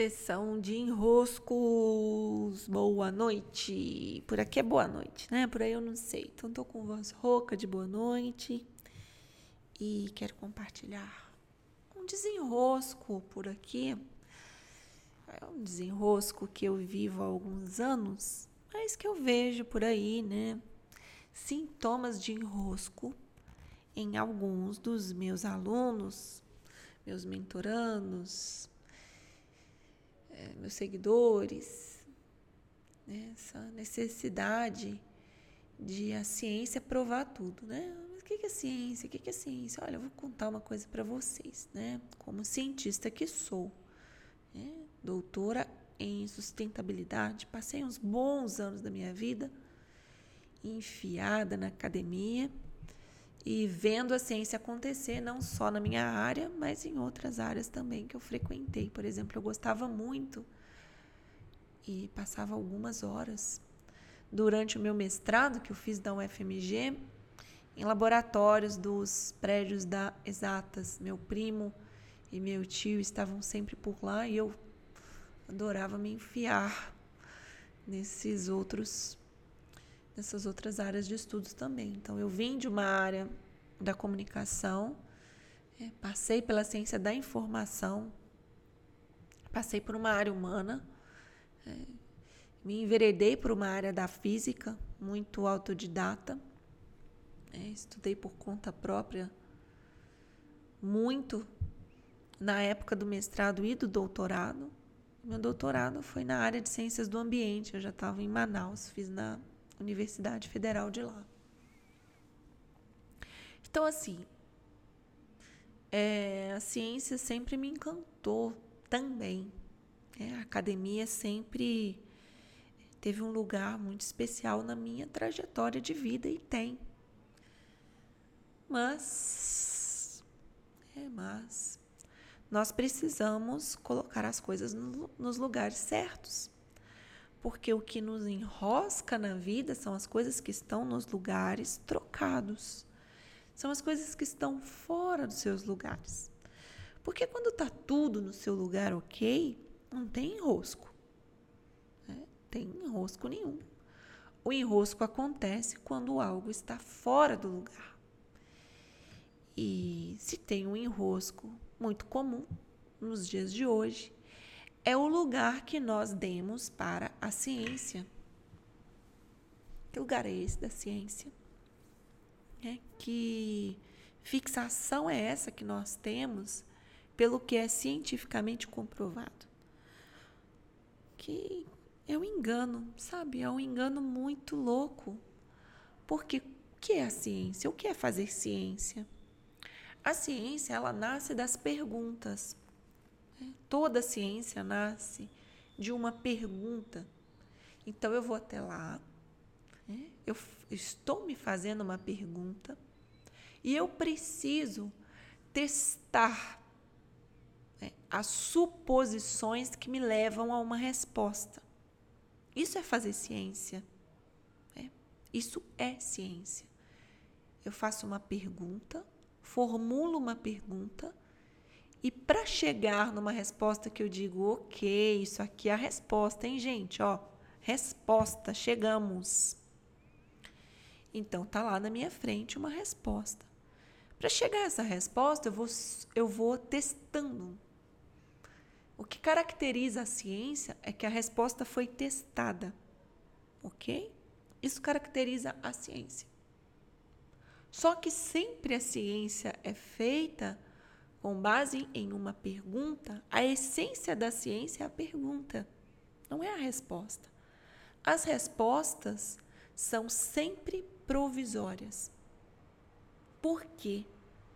Sessão de enroscos. Boa noite. Por aqui é boa noite, né? Por aí eu não sei. Então tô com voz rouca de boa noite e quero compartilhar um desenrosco por aqui. É um desenrosco que eu vivo há alguns anos, mas que eu vejo por aí, né? Sintomas de enrosco em alguns dos meus alunos, meus mentorandos, é, meus seguidores, né? essa necessidade de a ciência provar tudo, né? Mas o que é ciência? O que é ciência? Olha, eu vou contar uma coisa para vocês, né? Como cientista que sou, né? doutora em sustentabilidade, passei uns bons anos da minha vida enfiada na academia e vendo a ciência acontecer não só na minha área, mas em outras áreas também que eu frequentei. Por exemplo, eu gostava muito e passava algumas horas durante o meu mestrado que eu fiz da UFMG em laboratórios dos prédios da Exatas. Meu primo e meu tio estavam sempre por lá e eu adorava me enfiar nesses outros nessas outras áreas de estudos também. Então, eu vim de uma área da comunicação, é, passei pela ciência da informação, passei por uma área humana, é, me enveredei por uma área da física, muito autodidata, é, estudei por conta própria muito na época do mestrado e do doutorado. Meu doutorado foi na área de ciências do ambiente, eu já estava em Manaus, fiz na Universidade Federal de lá. Então, assim, é, a ciência sempre me encantou também. É, a academia sempre teve um lugar muito especial na minha trajetória de vida e tem. Mas, é, mas nós precisamos colocar as coisas no, nos lugares certos. Porque o que nos enrosca na vida são as coisas que estão nos lugares trocados. São as coisas que estão fora dos seus lugares. Porque quando está tudo no seu lugar ok, não tem enrosco. Né? Tem enrosco nenhum. O enrosco acontece quando algo está fora do lugar. E se tem um enrosco muito comum nos dias de hoje, é o lugar que nós demos para a ciência. Que lugar é esse da ciência? É, que fixação é essa que nós temos pelo que é cientificamente comprovado? Que é um engano, sabe? É um engano muito louco. Porque o que é a ciência? O que é fazer ciência? A ciência, ela nasce das perguntas. Toda ciência nasce de uma pergunta. Então eu vou até lá, né? eu estou me fazendo uma pergunta e eu preciso testar né, as suposições que me levam a uma resposta. Isso é fazer ciência. Né? Isso é ciência. Eu faço uma pergunta, formulo uma pergunta e para chegar numa resposta que eu digo, ok, isso aqui é a resposta, hein, gente? Ó, resposta, chegamos. Então tá lá na minha frente uma resposta. Para chegar a essa resposta, eu vou, eu vou testando. O que caracteriza a ciência é que a resposta foi testada, ok? Isso caracteriza a ciência. Só que sempre a ciência é feita com base em uma pergunta, a essência da ciência é a pergunta, não é a resposta. As respostas são sempre provisórias. Por quê?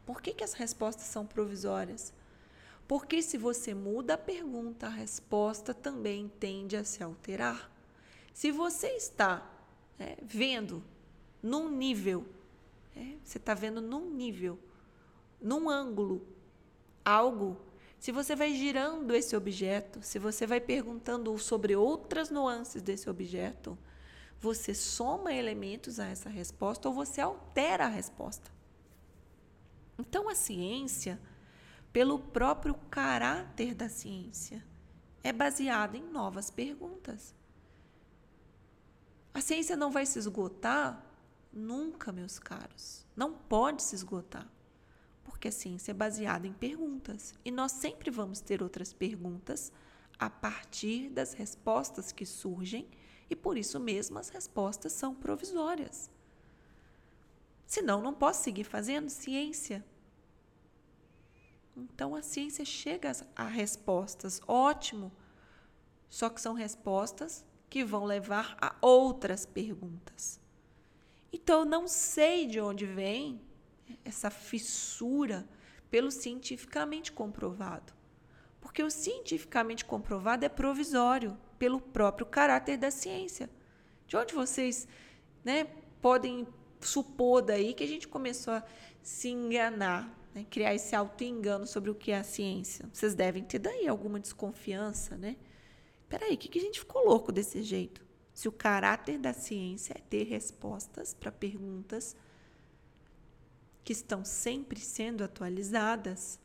Por que, que as respostas são provisórias? Porque se você muda a pergunta, a resposta também tende a se alterar. Se você está é, vendo num nível, é, você está vendo num nível, num ângulo algo, se você vai girando esse objeto, se você vai perguntando sobre outras nuances desse objeto, você soma elementos a essa resposta ou você altera a resposta. Então, a ciência, pelo próprio caráter da ciência, é baseada em novas perguntas. A ciência não vai se esgotar nunca, meus caros. Não pode se esgotar. Porque a ciência é baseada em perguntas. E nós sempre vamos ter outras perguntas a partir das respostas que surgem, e por isso mesmo as respostas são provisórias. Senão, não posso seguir fazendo ciência. Então, a ciência chega a respostas, ótimo, só que são respostas que vão levar a outras perguntas. Então, eu não sei de onde vem essa fissura pelo cientificamente comprovado. Porque o cientificamente comprovado é provisório pelo próprio caráter da ciência. De onde vocês né, podem supor daí que a gente começou a se enganar, né, criar esse auto-engano sobre o que é a ciência? Vocês devem ter daí alguma desconfiança, né? Peraí, o que, que a gente ficou louco desse jeito? Se o caráter da ciência é ter respostas para perguntas que estão sempre sendo atualizadas,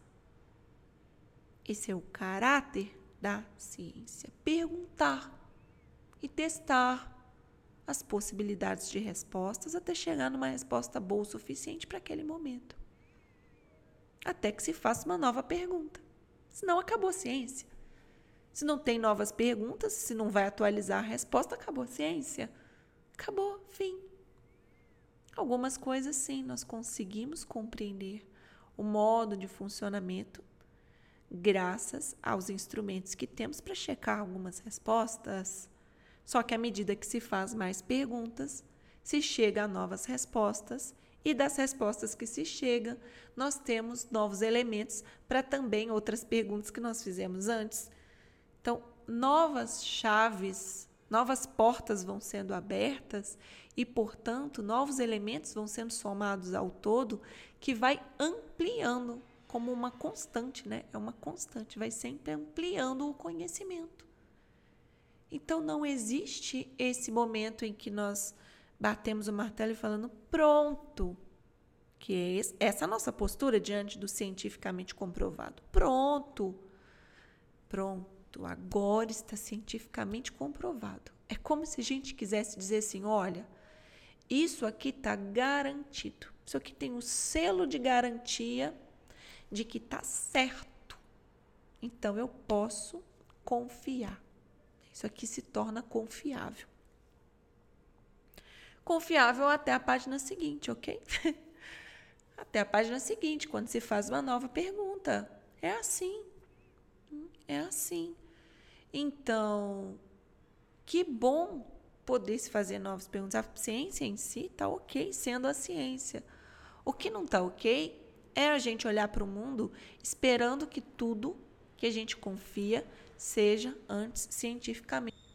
esse é o caráter da ciência. Perguntar e testar as possibilidades de respostas até chegar numa resposta boa o suficiente para aquele momento. Até que se faça uma nova pergunta. Senão acabou a ciência. Se não tem novas perguntas, se não vai atualizar a resposta, acabou a ciência. Acabou, fim. Algumas coisas sim, nós conseguimos compreender o modo de funcionamento graças aos instrumentos que temos para checar algumas respostas. Só que à medida que se faz mais perguntas, se chega a novas respostas e das respostas que se chega, nós temos novos elementos para também outras perguntas que nós fizemos antes então, novas chaves, novas portas vão sendo abertas e, portanto, novos elementos vão sendo somados ao todo que vai ampliando como uma constante, né? É uma constante, vai sempre ampliando o conhecimento. Então não existe esse momento em que nós batemos o martelo e falando pronto, que é essa nossa postura diante do cientificamente comprovado. Pronto. Pronto agora está cientificamente comprovado. É como se a gente quisesse dizer assim: olha, isso aqui está garantido. Isso aqui tem o selo de garantia de que está certo. Então eu posso confiar. Isso aqui se torna confiável. Confiável até a página seguinte, ok? até a página seguinte, quando se faz uma nova pergunta. É assim. É assim. Então, que bom poder se fazer novas perguntas. A ciência em si está ok sendo a ciência. O que não está ok é a gente olhar para o mundo esperando que tudo que a gente confia seja antes cientificamente.